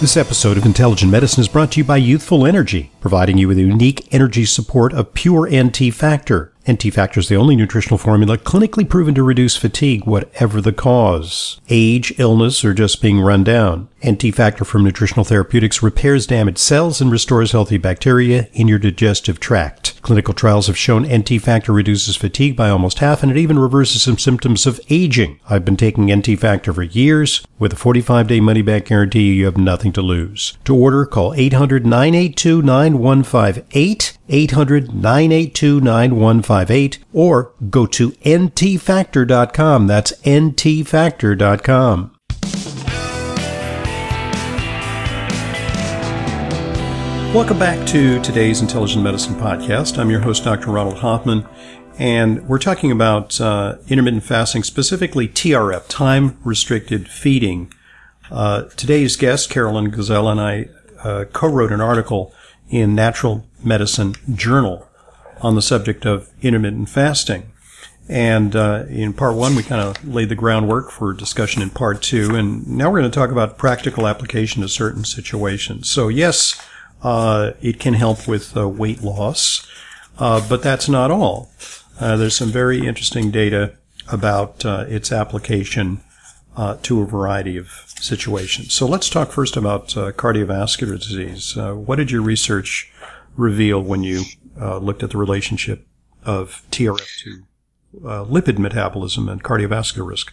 This episode of Intelligent Medicine is brought to you by Youthful Energy, providing you with unique energy support of pure NT Factor. NT Factor is the only nutritional formula clinically proven to reduce fatigue, whatever the cause. Age, illness, or just being run down. NT Factor from Nutritional Therapeutics repairs damaged cells and restores healthy bacteria in your digestive tract. Clinical trials have shown NT Factor reduces fatigue by almost half and it even reverses some symptoms of aging. I've been taking NT Factor for years. With a 45 day money back guarantee, you have nothing to lose. To order, call 800 982 9158. 800 982 9158 or go to ntfactor.com. That's ntfactor.com. Welcome back to today's Intelligent Medicine Podcast. I'm your host, Dr. Ronald Hoffman, and we're talking about uh, intermittent fasting, specifically TRF, time restricted feeding. Uh, today's guest, Karolyn Gazella, and I uh, co wrote an article in Natural Medicine Journal on the subject of intermittent fasting. And uh, in part one, we kind of laid the groundwork for discussion in part two. And now we're going to talk about practical application to certain situations. So, yes, uh, it can help with uh, weight loss, uh, but that's not all. Uh, there's some very interesting data about uh, its application to a variety of situations. So let's talk first about cardiovascular disease. what did your research reveal when you looked at the relationship of TRF to lipid metabolism and cardiovascular risk?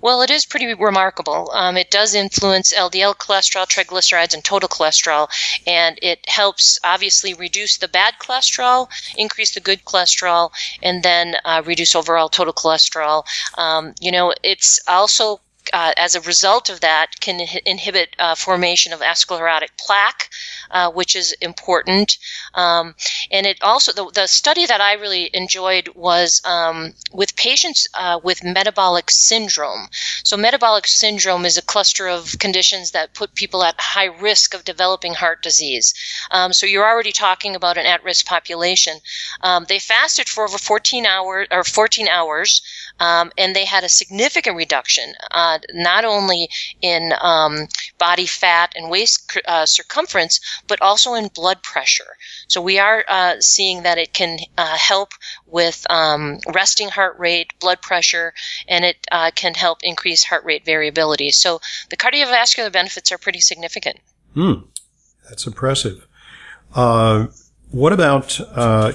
Well, it is pretty remarkable. Um, it does influence LDL cholesterol, triglycerides, and total cholesterol, and it helps obviously reduce the bad cholesterol, increase the good cholesterol, and then uh, reduce overall total cholesterol. Um, you know, it's also uh, as a result of that, can inhibit uh, formation of atherosclerotic plaque, uh, which is important. Um, and it also, the, the, study that I really enjoyed was um, with patients uh, with metabolic syndrome. So, metabolic syndrome is a cluster of conditions that put people at high risk of developing heart disease. Um, so, you're already talking about an at risk population. Um, they fasted for over 14 hours or 14 hours. Um, and they had a significant reduction, uh, not only in um, body fat and waist uh, circumference, but also in blood pressure. So we are uh, seeing that it can uh, help with um, resting heart rate, blood pressure, and it uh, can help increase heart rate variability. So the cardiovascular benefits are pretty significant. Hmm, that's impressive. Uh, what about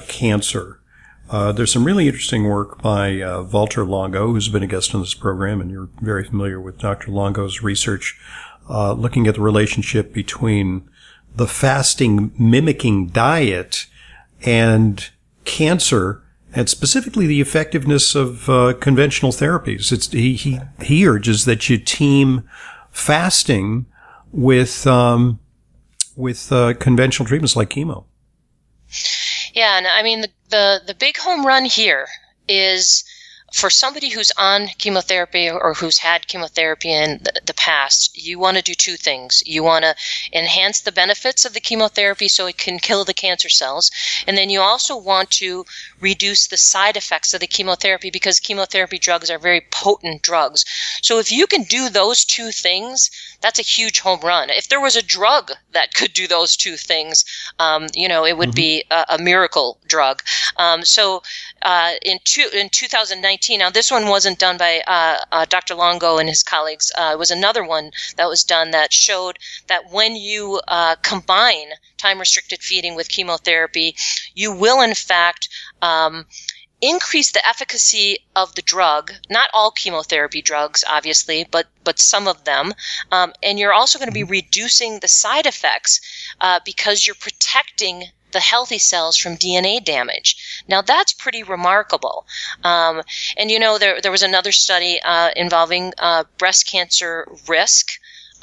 cancer? Uh, there's some really interesting work by uh, Valter Longo, who's been a guest on this program, and you're very familiar with Dr. Longo's research, uh, looking at the relationship between the fasting mimicking diet and cancer, and specifically the effectiveness of uh, conventional therapies. It's, he, he, he urges that you team fasting with um, with uh, conventional treatments like chemo. Yeah, and I mean the the, the big home run here is for somebody who's on chemotherapy or who's had chemotherapy in the, the past, you want to do two things. You want to enhance the benefits of the chemotherapy so it can kill the cancer cells. And then you also want to reduce the side effects of the chemotherapy because chemotherapy drugs are very potent drugs. So if you can do those two things, that's a huge home run. If there was a drug that could do those two things, um, you know, it would mm-hmm. be a, a, miracle drug. Um, so uh, in, two, in 2019, now this one wasn't done by uh, uh, Dr. Longo and his colleagues. Uh, it was another one that was done that showed that when you uh, combine time restricted feeding with chemotherapy, you will in fact um, increase the efficacy of the drug. Not all chemotherapy drugs, obviously, but but some of them. Um, and you're also going to be mm-hmm. reducing the side effects uh, because you're protecting the healthy cells from DNA damage. Now that's pretty remarkable. Um, and you know, there, there was another study uh, involving uh, breast cancer risk.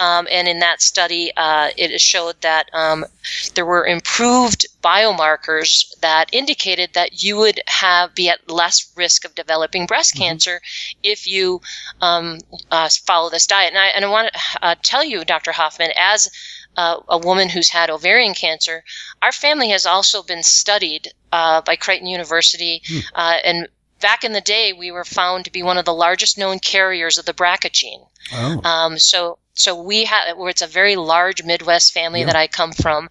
Um, and in that study, uh, it showed that um, there were improved biomarkers that indicated that you would have be at less risk of developing breast mm-hmm. cancer if you um, uh, follow this diet. And I, and I want to uh, tell you, Dr. Hoffman, as uh, a woman who's had ovarian cancer, our family has also been studied uh, by Creighton University mm. and back in the day, we were found to be one of the largest known carriers of the BRCA gene. Oh. Um, so so we have where it's a very large Midwest family Yeah. that I come from,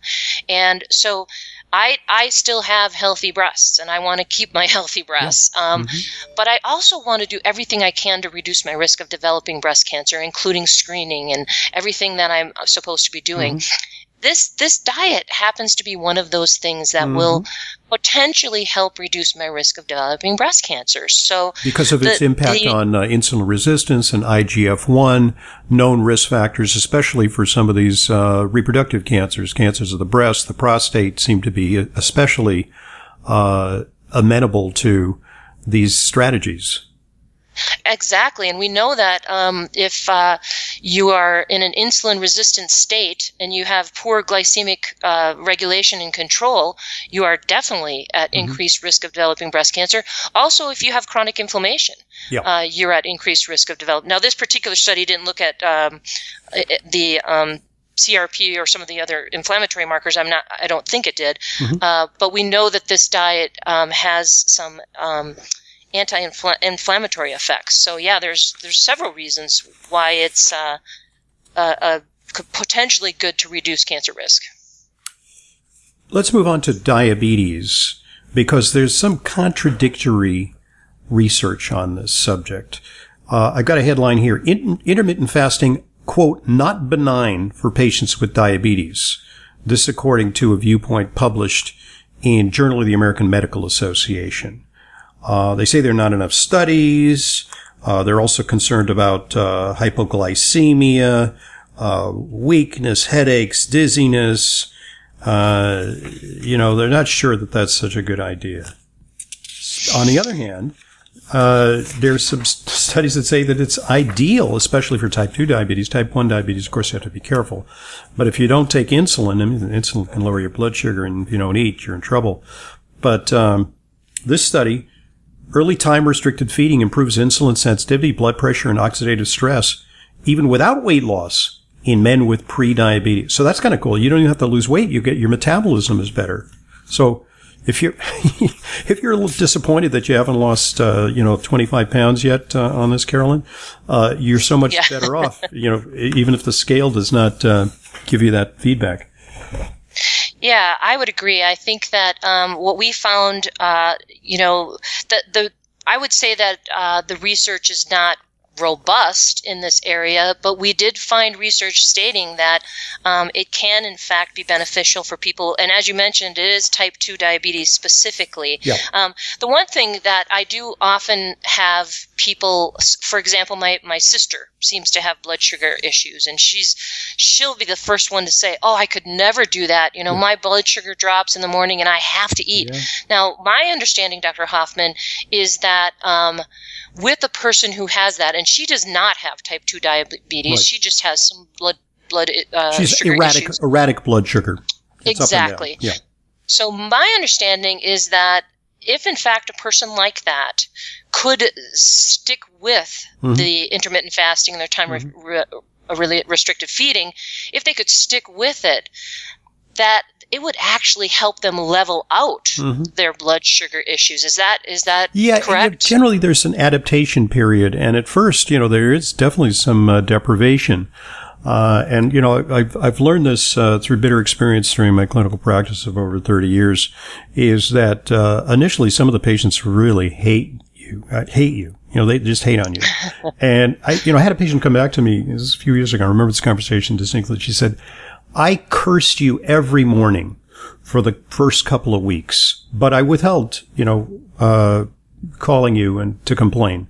and so I I still have healthy breasts, and I want to keep my healthy breasts. Um, Mhm. But I also want to do everything I can to reduce my risk of developing breast cancer, including screening and everything that I'm supposed to be doing. Mm-hmm. This this diet happens to be one of those things that will potentially help reduce my risk of developing breast cancer. So because of its impact the- on uh, insulin resistance and IGF-1, known risk factors, especially for some of these uh, reproductive cancers, cancers of the breast, the prostate, seem to be especially uh, amenable to these strategies. Exactly, and we know that um, if uh, you are in an insulin-resistant state and you have poor glycemic uh, regulation and control, you are definitely at increased risk of developing breast cancer. Also, if you have chronic inflammation, Yeah. uh, you're at increased risk of developing. Now, this particular study didn't look at um, the um, CRP or some of the other inflammatory markers. I'm not. I don't think it did. Uh, but we know that this diet um, has some um, anti-inflammatory effects. So yeah, there's there's several reasons why it's uh, potentially good to reduce cancer risk. Let's move on to diabetes because there's some contradictory research on this subject. Uh, I've got a headline here. In- intermittent fasting, quote, not benign for patients with diabetes. This according to a viewpoint published in Journal of the American Medical Association. Uh, they say there are not enough studies. Uh, they're also concerned about uh, hypoglycemia, uh, weakness, headaches, dizziness. Uh, you know, they're not sure that that's such a good idea. On the other hand, uh, there's some studies that say that it's ideal, especially for type 2 diabetes. Type 1 diabetes, of course, you have to be careful. But if you don't take insulin, I mean, insulin can lower your blood sugar, and if you don't eat, you're in trouble. But um, this study, early time restricted feeding improves insulin sensitivity, blood pressure, and oxidative stress, even without weight loss in men with pre-diabetes. So that's kind of cool. You don't even have to lose weight. You get your metabolism is better. So if you're if you're a little disappointed that you haven't lost uh, you know 25 pounds yet uh, on this, Karolyn, uh, you're so much Yeah. better off. You know, even if the scale does not uh, give you that feedback. Yeah, I would agree. I think that um, what we found, uh, you know, the the I would say that uh, the research is not robust in this area, but we did find research stating that um, it can, in fact, be beneficial for people. And as you mentioned, it is type 2 diabetes specifically. Yeah. Um, the one thing that I do often have people, for example, my, my sister seems to have blood sugar issues, and she's she'll be the first one to say, "Oh, I could never do that. You know, my blood sugar drops in the morning, and I have to eat." Yeah. Now, my understanding, Dr. Hoffman, is that um, with a person who has that, and she does not have type two diabetes, Right. she just has some blood blood uh, She's erratic, issues. erratic blood sugar. It's up and down. Exactly. Yeah. So my understanding is that if in fact a person like that could stick with Mhm. the intermittent fasting and their time re- re- really restricted feeding, if they could stick with it, that it would actually help them level out Mhm. their blood sugar issues. Is that is that Yeah, yeah, correct? generally there's an adaptation period, and at first, you know, there is definitely some uh, deprivation. Uh, and you know, I've I've learned this uh, through bitter experience during my clinical practice of over 30 years, is that uh, initially some of the patients really hate you, uh, hate you. You know, they just hate on you. and I, you know, I had a patient come back to me a few years ago. I remember this conversation distinctly. She said, "I cursed you every morning." For the first couple of weeks, but I withheld, you know, uh, calling you and to complain.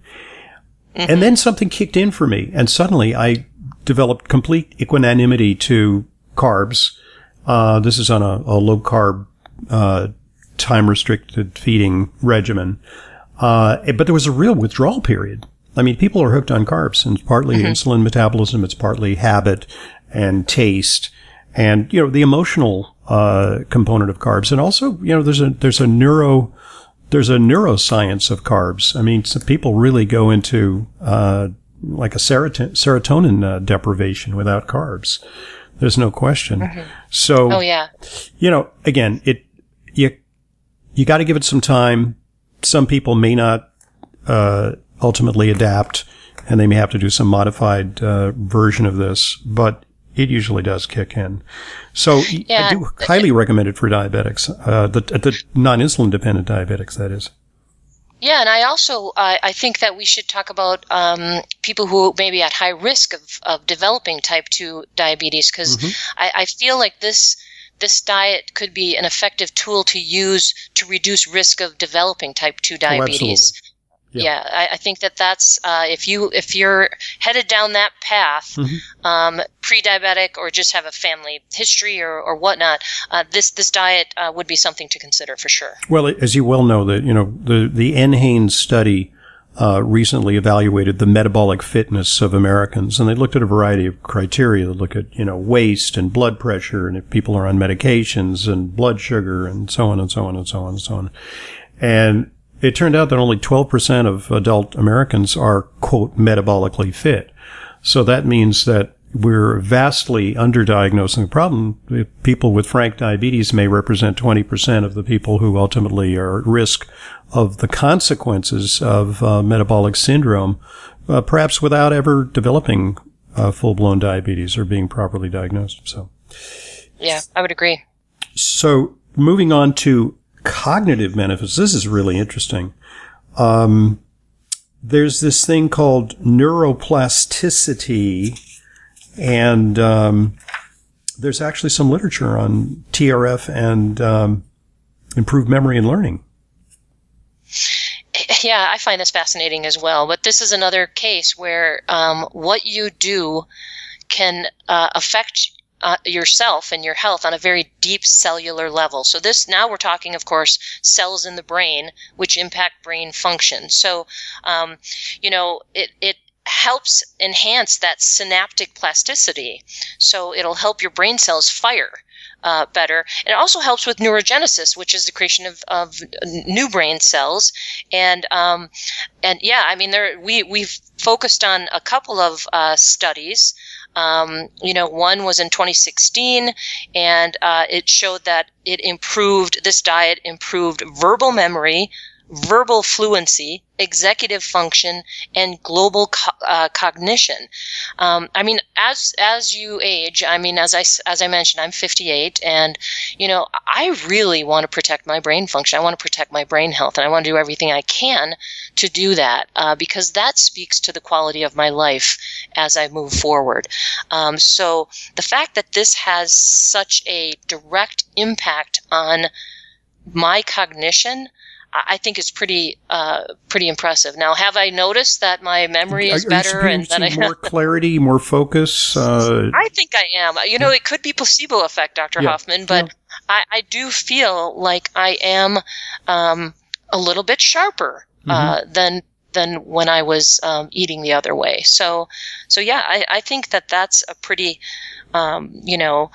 And then something kicked in for me, and suddenly I developed complete equanimity to carbs. Uh, this is on a, a low carb, uh, time restricted feeding regimen. Uh, but there was a real withdrawal period. I mean, people are hooked on carbs, and it's partly insulin metabolism, it's partly habit and taste, and you know the emotional uh, component of carbs, and also you know there's a there's a neuro there's a neuroscience of carbs. I mean, some people really go into uh, like a serotonin, serotonin uh, deprivation without carbs. There's no question. So, oh yeah. you know, again, it you you got to give it some time. Some people may not uh, ultimately adapt, and they may have to do some modified uh, version of this, but it usually does kick in. So yeah. I do highly recommend it for diabetics, uh, the, the non-insulin dependent diabetics, that is. Yeah, and I also uh, I think that we should talk about um, people who may be at high risk of, of developing type two diabetes because mm-hmm. I, I feel like this this diet could be an effective tool to use to reduce risk of developing type 2 diabetes. Oh, yeah, yeah I, I, think that that's uh, if you if you're headed down that path, mm-hmm. um, pre-diabetic or just have a family history or, or whatnot, uh, this this diet uh, would be something to consider for sure. Well, as you well know, that you know the the NHANES study uh, recently evaluated the metabolic fitness of Americans, and they looked at a variety of criteria. They look at you know waist and blood pressure, and if people are on medications and blood sugar, and so on and so on and so on and so on. And it turned out that only 12% of adult Americans are, quote, metabolically fit. So that means that we're vastly underdiagnosing the problem. People with frank diabetes may represent 20% of the people who ultimately are at risk of the consequences of uh, metabolic syndrome, uh, perhaps without ever developing uh, full-blown diabetes or being properly diagnosed. So, yeah, I would agree. So, moving on to cognitive benefits. This is really interesting. Um, there's this thing called neuroplasticity, and um, there's actually some literature on TRF and um, improved memory and learning. Yeah, I find this fascinating as well. But this is another case where um, what you do can uh, affect uh, yourself and your health on a very deep cellular level. So this now we're talking, of course, cells in the brain which impact brain function. So, um, you know, it it helps enhance that synaptic plasticity. So it'll help your brain cells fire. Uh, better. It also helps with neurogenesis, which is the creation of, of new brain cells. And um, and yeah, I mean, there we we've focused on a couple of uh, studies um, you know, one was in 2016, and uh, it showed that it improved, this diet improved verbal memory, verbal fluency, executive function, and global co- uh, cognition. Um, I mean, as as you age, I mean, as I as I mentioned, I'm 58, and you know, I really want to protect my brain function. I want to protect my brain health, and I want to do everything I can to do that uh, because that speaks to the quality of my life as I move forward. Um, so the fact that this has such a direct impact on my cognition I think it's pretty uh, pretty impressive. Now, have I noticed that my memory is better and that I more clarity, more focus? Uh, I think I am. You know, it could be placebo effect, Doctor yeah, Hoffman, but yeah. I, I, do feel like I am um, a little bit sharper uh, mm-hmm. than than when I was um, eating the other way. So, so yeah, I, I think that that's a pretty, um, you know,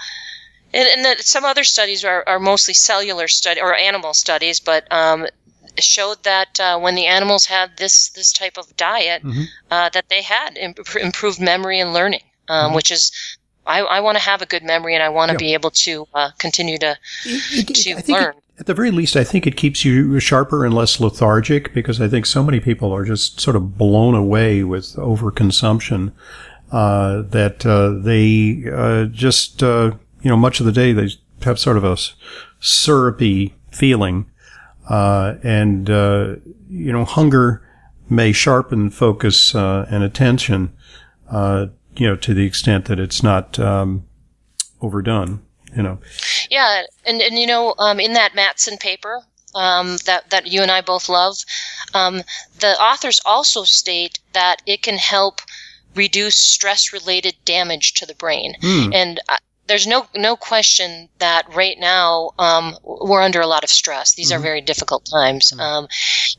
and, and that some other studies are, are mostly cellular study or animal studies, but um, showed that uh, when the animals had this this type of diet, mm-hmm. uh, that they had imp- improved memory and learning, um, mm-hmm. which is. I, I want to have a good memory, and I want to yeah. be able to uh, continue to it, it, to learn. It, at the very least, I think it keeps you sharper and less lethargic because I think so many people are just sort of blown away with overconsumption uh, that uh, they uh, just you know much of the day they have sort of a syrupy feeling uh, and, uh, you know, hunger may sharpen focus uh, and attention, uh, you know, to the extent that it's not um, overdone, you know. Yeah, and, and you know, um, in that Mattson paper, um, that that you and I both love. Um, the authors also state that it can help reduce stress-related damage to the brain, mm. and there's no no question that right now um, we're under a lot of stress. These mm-hmm. are very difficult times, mm-hmm. um,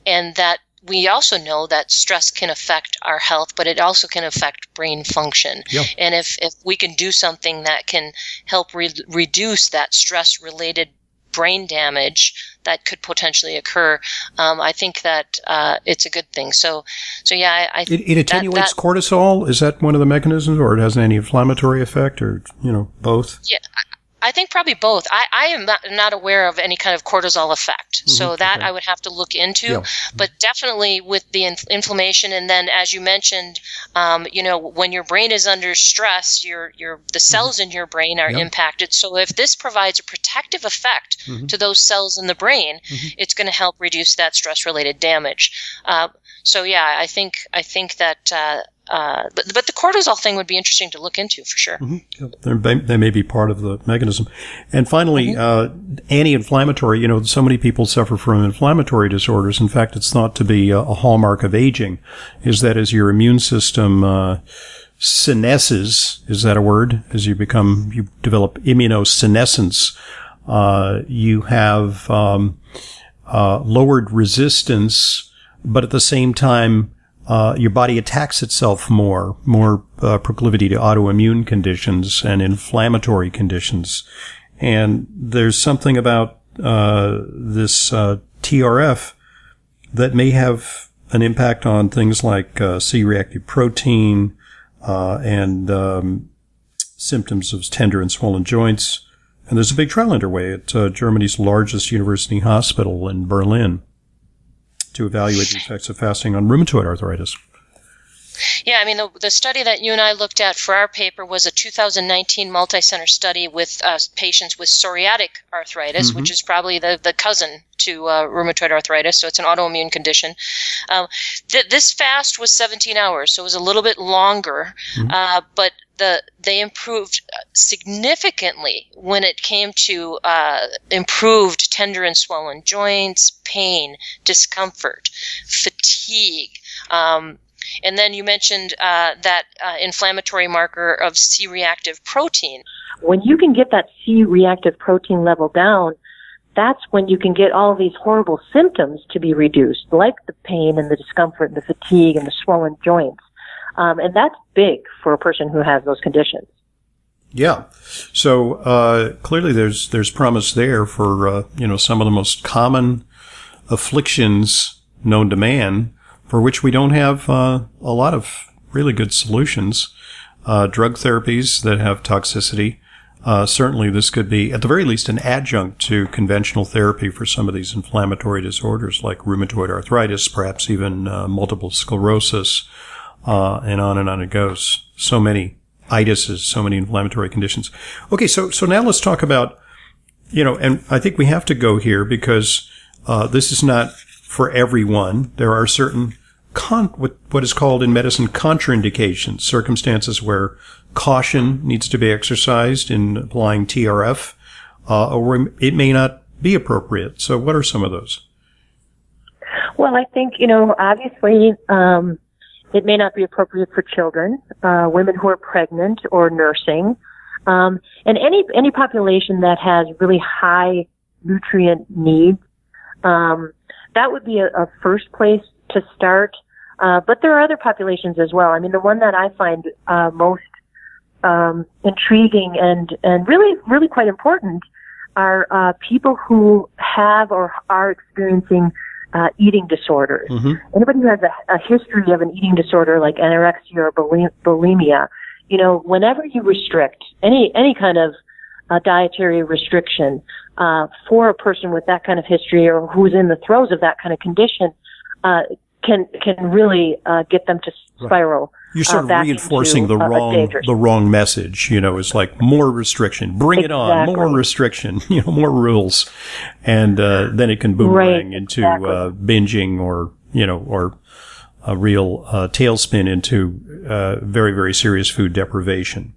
and that we also know that stress can affect our health, but it also can affect brain function. Yep. And if if we can do something that can help re- reduce that stress related brain damage that could potentially occur, um, I think that uh, it's a good thing. So, so yeah, I, I it, it attenuates that, that, cortisol. Is that one of the mechanisms, or it has an anti-inflammatory effect, or you know, both? Yeah, I think probably both. I, I am not, not aware of any kind of cortisol effect. Mm-hmm. So that okay. I would have to look into. Yeah. But definitely with the in- inflammation, and then as you mentioned, um, you know, when your brain is under stress, your your the mm-hmm. cells mm-hmm. in your brain are impacted. So if this provides a protective effect mm-hmm. to those cells in the brain, mm-hmm. it's going to help reduce that stress related damage. Uh, so yeah, I think I think that uh, uh, but, but the cortisol thing would be interesting to look into for sure. Mm-hmm. They may be part of the mechanism. And finally, mm-hmm. uh, anti-inflammatory. You know, so many people suffer from inflammatory disorders. In fact, it's thought to be a, a hallmark of aging. Is that as your immune system uh, senesces? Is that a word? As you become, you develop immunosenescence. Uh, you have um, uh, lowered resistance, but at the same time uh, your body attacks itself more, more uh, proclivity to autoimmune conditions and inflammatory conditions. And there's something about uh, this uh, TRF that may have an impact on things like uh, C-reactive protein uh, and um, symptoms of tender and swollen joints. And there's a big trial underway at Germany's largest university hospital in Berlin to evaluate the effects of fasting on rheumatoid arthritis. Yeah, I mean, the, the study that you and I looked at for our paper was a 2019 multi-center study with uh, patients with psoriatic arthritis, mm-hmm. which is probably the, the cousin to uh, rheumatoid arthritis, so it's an autoimmune condition. Um, th- this fast was 17 hours, so it was a little bit longer, mm-hmm. uh, but the they improved significantly when it came to uh, improved tender and swollen joints, pain, discomfort, fatigue. Um, and then you mentioned uh, that uh, inflammatory marker of C reactive protein. When you can get that C reactive protein level down, that's when you can get all these horrible symptoms to be reduced, like the pain and the discomfort and the fatigue and the swollen joints. Um, and that's big for a person who has those conditions. Yeah. So uh, clearly, there's there's promise there for uh, you know some of the most common afflictions known to man, for which we don't have uh, a lot of really good solutions. Uh, drug therapies that have toxicity. Uh, certainly, this could be, at the very least, an adjunct to conventional therapy for some of these inflammatory disorders like rheumatoid arthritis, perhaps even uh, multiple sclerosis, uh, and on and on it goes. So many itises, so many inflammatory conditions. Okay, so so now let's talk about, you know, and I think we have to go here because uh, this is not for everyone. There are certain con- what is called in medicine contraindications, circumstances where caution needs to be exercised in applying TRF, uh, or it may not be appropriate. So, what are some of those? Well, I think you know, obviously, um, it may not be appropriate for children, uh, women who are pregnant or nursing, um, and any any population that has really high nutrient needs. Um, that would be a, a, first place to start. Uh, but there are other populations as well. I mean, the one that I find uh, most um, intriguing and and really really quite important are uh, people who have or are experiencing uh, eating disorders. Mm-hmm. Anybody who has a, a history of an eating disorder like anorexia or bulimia, you know, whenever you restrict any any kind of uh, dietary restriction uh, for a person with that kind of history or who's in the throes of that kind of condition, uh, can can really uh, get them to spiral. Right. You're sort uh, of reinforcing the wrong the wrong message. You know, it's like more restriction, bring exactly. it on, more restriction, you know, more rules, and uh, then it can boomerang right. into exactly. Uh, binging or you know or a real uh, tailspin into uh, very very serious food deprivation.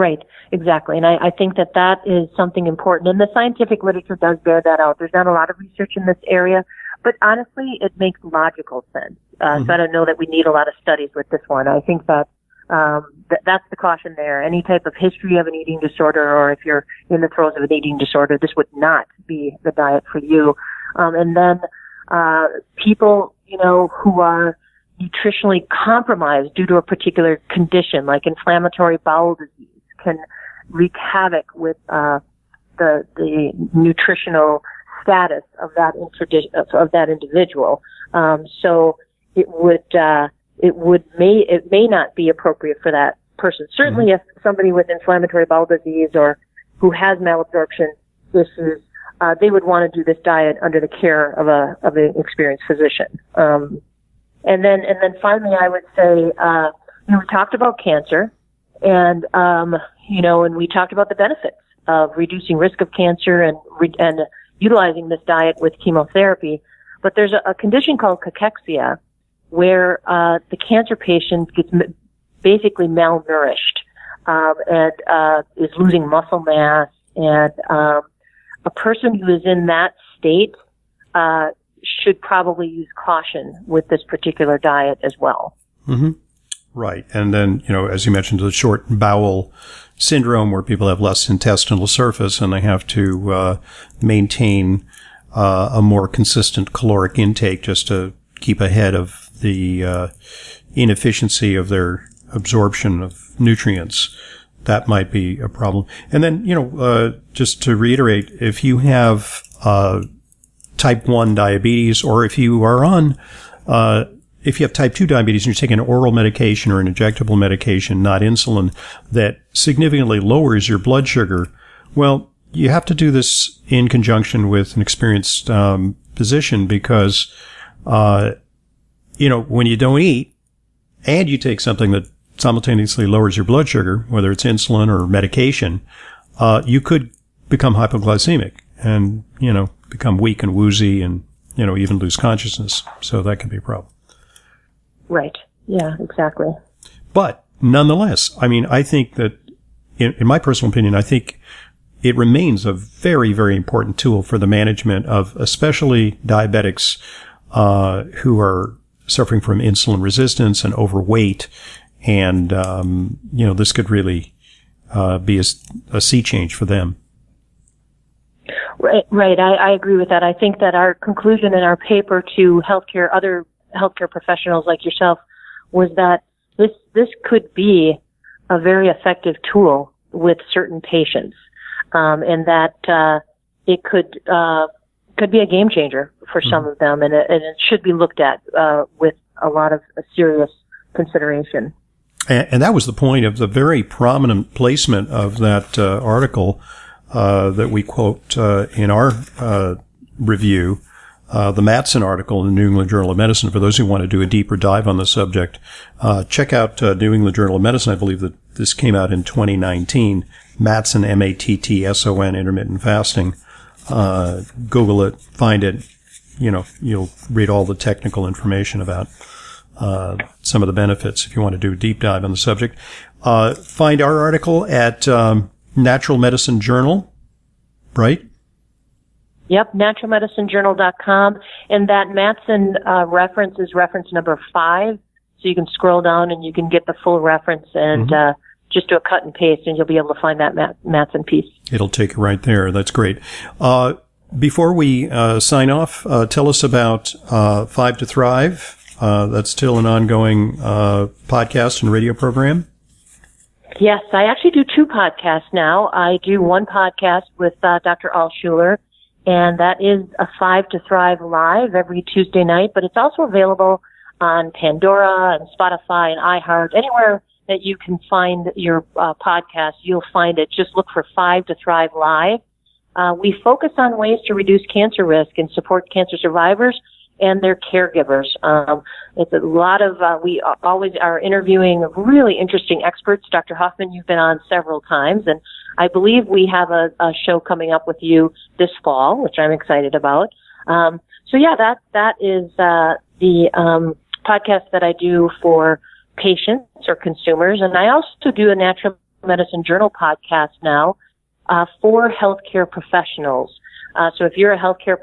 Right, exactly. And I, I, think that that is something important. And the scientific literature does bear that out. There's not a lot of research in this area, but honestly, it makes logical sense. Uh, mm-hmm. So I don't know that we need a lot of studies with this one. I think that um, th- that's the caution there. Any type of history of an eating disorder, or if you're in the throes of an eating disorder, this would not be the diet for you. Um, and then uh, people, you know, who are nutritionally compromised due to a particular condition, like inflammatory bowel disease, can wreak havoc with uh, the the nutritional status of that of that individual. Um, so it would uh, it would may it may not be appropriate for that person. Certainly, mm-hmm. if somebody with inflammatory bowel disease or who has malabsorption issues, uh, they would want to do this diet under the care of a of an experienced physician. Um, and then and then finally, I would say uh, you know, we talked about cancer, and um, you know, and we talked about the benefits of reducing risk of cancer and re- and utilizing this diet with chemotherapy. But there's a, a condition called cachexia, where uh, the cancer patient gets m- basically malnourished um, and uh, is losing muscle mass, and um, a person who is in that state uh, should probably use caution with this particular diet as well. Mm-hmm. Right, and then you know, as you mentioned, the short bowel syndrome, where people have less intestinal surface and they have to uh, maintain uh, a more consistent caloric intake just to keep ahead of the uh, inefficiency of their absorption of nutrients. That might be a problem. And then, you know, uh, just to reiterate, if you have uh, type 1 diabetes or if you are on, uh, if you have type 2 diabetes and you're taking an oral medication or an injectable medication, not insulin, that significantly lowers your blood sugar, well, you have to do this in conjunction with an experienced um, physician because uh, you know, when you don't eat and you take something that simultaneously lowers your blood sugar, whether it's insulin or medication, uh, you could become hypoglycemic and, you know, become weak and woozy and, you know, even lose consciousness. So that can be a problem. Right. Yeah, exactly. But nonetheless, I mean, I think that in, in my personal opinion, I think it remains a very, very important tool for the management of especially diabetics uh, who are suffering from insulin resistance and overweight. And, um, you know, this could really uh, be a, a sea change for them. Right, right. I, I agree with that. I think that our conclusion in our paper to healthcare, other healthcare professionals like yourself, was that this this could be a very effective tool with certain patients, um, and that uh, it could uh, could be a game changer for some mm of them, and it, and it, should be looked at uh, with a lot of serious consideration. And, and, that was the point of the very prominent placement of that uh, article uh, that we quote uh, in our uh, review. Uh, the Mattson article in the New England Journal of Medicine. For those who want to do a deeper dive on the subject, check out New England Journal of Medicine. I believe that this came out in 2019. Mattson, M-A-T-T-S-O-N, intermittent fasting. Google it, find it, you know, you'll read all the technical information about uh, some of the benefits if you want to do a deep dive on the subject. Uh, find our article at um, Natural Medicine Journal, right? Yep, naturalmedicinejournal.com. And that Mattson uh, reference is reference number five. So you can scroll down and you can get the full reference and mm-hmm. uh, just do a cut and paste and you'll be able to find that Mat- Mattson piece. It'll take you right there. That's great. Uh, before we uh, sign off, uh, tell us about uh, Five to Thrive. Uh, that's still an ongoing uh, podcast and radio program. Yes, I actually do two podcasts now. I do one podcast with uh, Dr. Alschuler, and that is a Five to Thrive live every Tuesday night. But it's also available on Pandora and Spotify and iHeart, anywhere that you can find your podcast. You'll find it. Just look for Five to Thrive live uh, we focus on ways to reduce cancer risk and support cancer survivors and their caregivers. Um, it's a lot of uh, we always are interviewing really interesting experts. Dr. Hoffman, you've been on several times, and I believe we have a, a show coming up with you this fall, which I'm excited about. Um, so yeah, that that is uh, the um, podcast that I do for patients or consumers, and I also do a natural medicine journal podcast now uh, for healthcare professionals. Uh, so if you're a healthcare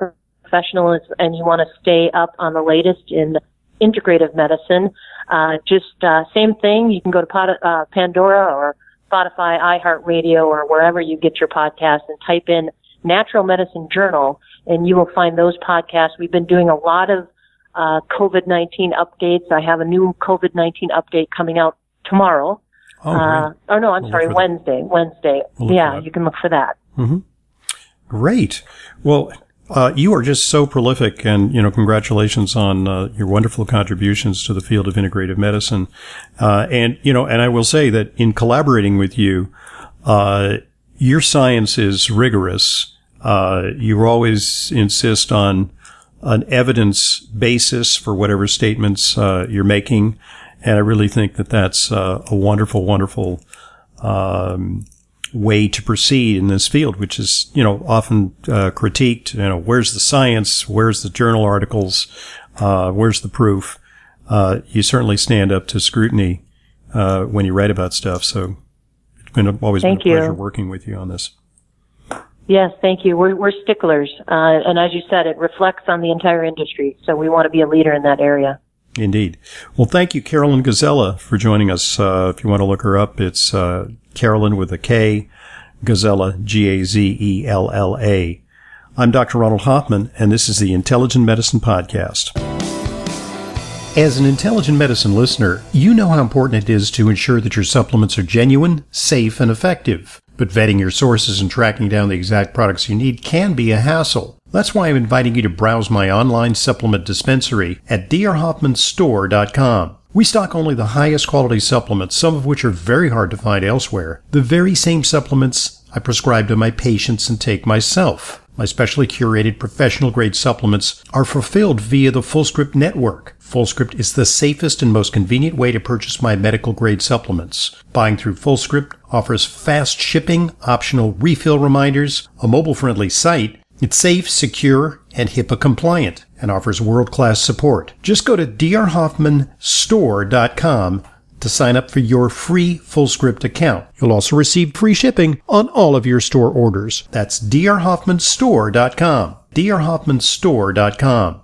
professional and you want to stay up on the latest in integrative medicine, uh, just uh, same thing. You can go to Pod- uh, Pandora or Spotify, iHeartRadio, or wherever you get your podcasts and type in Natural Medicine Journal, and you will find those podcasts. We've been doing a lot of uh, COVID-19 updates. I have a new COVID-19 update coming out tomorrow. Oh, uh, oh no, I'm we'll sorry, Wednesday. Wednesday. We'll yeah, you can look for that. Mm-hmm. Great. Well, Uh, you are just so prolific, and you know, congratulations on uh, your wonderful contributions to the field of integrative medicine. Uh, and you know, and I will say that in collaborating with you, uh, your science is rigorous. Uh, you always insist on an evidence basis for whatever statements uh, you're making, and I really think that that's a wonderful, wonderful. Um, way to proceed in this field, which is, you know, often uh, critiqued. You know, where's the science? Where's the journal articles? Uh, where's the proof? Uh, you certainly stand up to scrutiny uh, when you write about stuff. So it's been always thank been a pleasure you. working with you on this. Yes, thank you. We're, we're sticklers. Uh, and as you said, it reflects on the entire industry. So we want to be a leader in that area. Indeed. Well, thank you, Karolyn Gazella, for joining us. Uh, if you want to look her up, it's uh, Karolyn with a K, G-A-Z-E-L-L-A. I'm Dr. Ronald Hoffman, and this is the Intelligent Medicine Podcast. As an intelligent medicine listener, you know how important it is to ensure that your supplements are genuine, safe, and effective. But vetting your sources and tracking down the exact products you need can be a hassle. That's why I'm inviting you to browse my online supplement dispensary at drhoffmanstore.com. We stock only the highest quality supplements, some of which are very hard to find elsewhere. The very same supplements I prescribe to my patients and take myself. My specially curated professional grade supplements are fulfilled via the FullScript network. FullScript is the safest and most convenient way to purchase my medical grade supplements. Buying through FullScript offers fast shipping, optional refill reminders, a mobile friendly site, it's safe, secure, and HIPAA compliant and offers world-class support. Just go to drhoffmanstore.com to sign up for your free FullScript account. You'll also receive free shipping on all of your store orders. That's drhoffmanstore.com. drhoffmanstore.com.